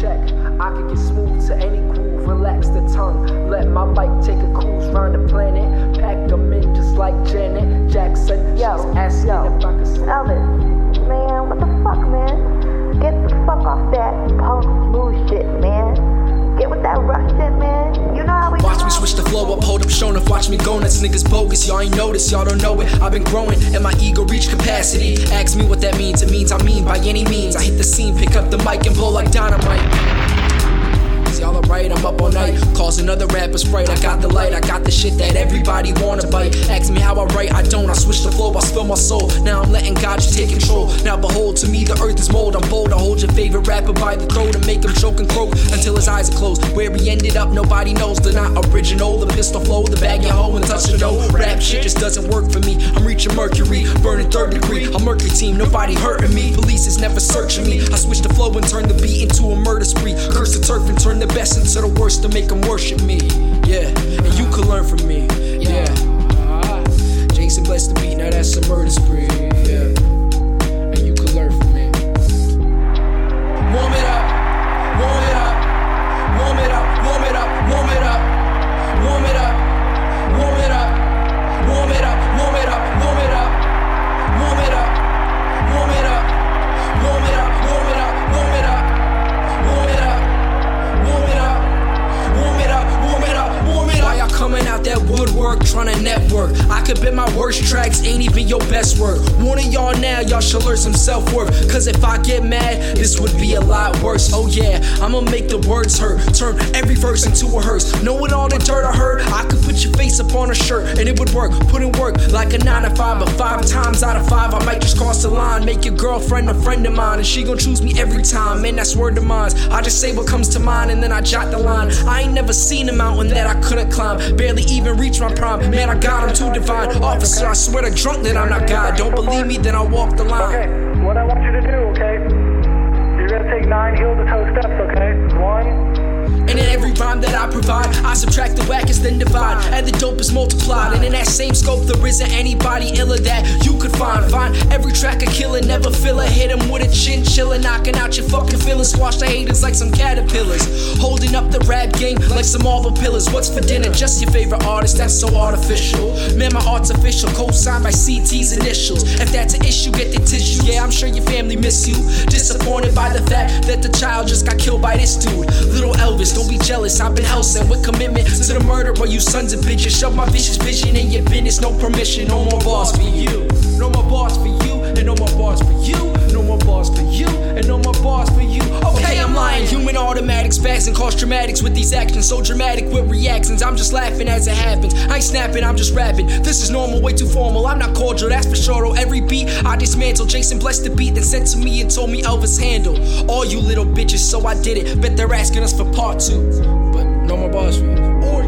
check. I could get smooth to any groove, relax the tongue. Let my bike take a cruise round the planet. Pack them in just like Janet Jackson. Yo, She's asking yo, if I could shown up, watch me go nuts. Niggas bogus, y'all ain't notice, y'all don't know it. I've been growing and my ego reach capacity. Ask me what that means, it means I mean by any means. I hit the scene, pick up the mic and blow like dynamite. Alright, I'm up all night. Causing other rappers fright. I got the light, I got the shit that everybody wanna bite. Ask me how I write, I don't. I switch the flow, I spill my soul. Now I'm letting God just take control. Now behold, to me the earth is mold. I'm bold, I hold your favorite rapper by the throat and make him choke and croak until his eyes are closed. Where he ended up, nobody knows. They're not original. The pistol flow, the bag your hoe and touch the dough. Rap shit just doesn't work for me. I'm reaching mercury, burning third degree. I'm Mercury team, nobody hurting me. Police is never searching me. I switch the flow and turn the beat into a murder spree. Curse the turf and turn the best into the worst to make them worship me. Yeah, and you can learn from me. Yeah. That woodwork trying to network? I could bet my worst tracks ain't even your best work. Warning y'all now, y'all should learn some self worth. Cause if I get mad, this would be a lot worse. Oh yeah, I'ma make the words hurt. Turn every verse into a hearse. Knowing all the dirt I heard, I could put your face up on a shirt and it would work. Put in work like a 9 to 5, but 5 times out of 5, I might just cross the line. Make your girlfriend a friend of mine, and she gon' choose me every time. Man, that's word of mine. I just say what comes to mind and then I jot the line. I ain't never seen a mountain that I couldn't climb. Barely even reach my prime. Man, I got him too divine. Officer, I swear to drunk that I'm not God. Don't believe me, then I walk the line. Okay, what I want you to do, okay? You're gonna take nine heel to toe steps, okay? One, And in every rhyme that I provide, I subtract the wackest, then divide. And the dope is multiplied. And in that same scope, there isn't anybody iller that you Find every track a killer, never a hit him with a chinchilla, knocking out your fucking feelings. Squash the haters like some caterpillars. Holding up the rap game like some marble pillars. What's for dinner? Just your favorite artist, that's so artificial. Man, my art's official, co-signed by CT's initials. If that's an issue, get the tissue. Yeah, I'm sure your family miss you. Disappointed by the fact that the child just got killed by this dude. Little Elvis, don't be jealous. I've been hell sent with commitment to the murder, but you sons of bitches shove my vicious vision in your business. No permission, no more boss for you. No more boss for you, and no more boss and cause dramatics with these actions. So dramatic with reactions. I'm just laughing as it happens. I ain't snapping, I'm just rapping. This is normal, way too formal. I'm not cordial, that's for sure. Oh, every beat I dismantle. Jason blessed the beat, then sent to me and told me Elvis handle. All you little bitches, so I did it. Bet they're asking us for part two. But no more boss for you. Or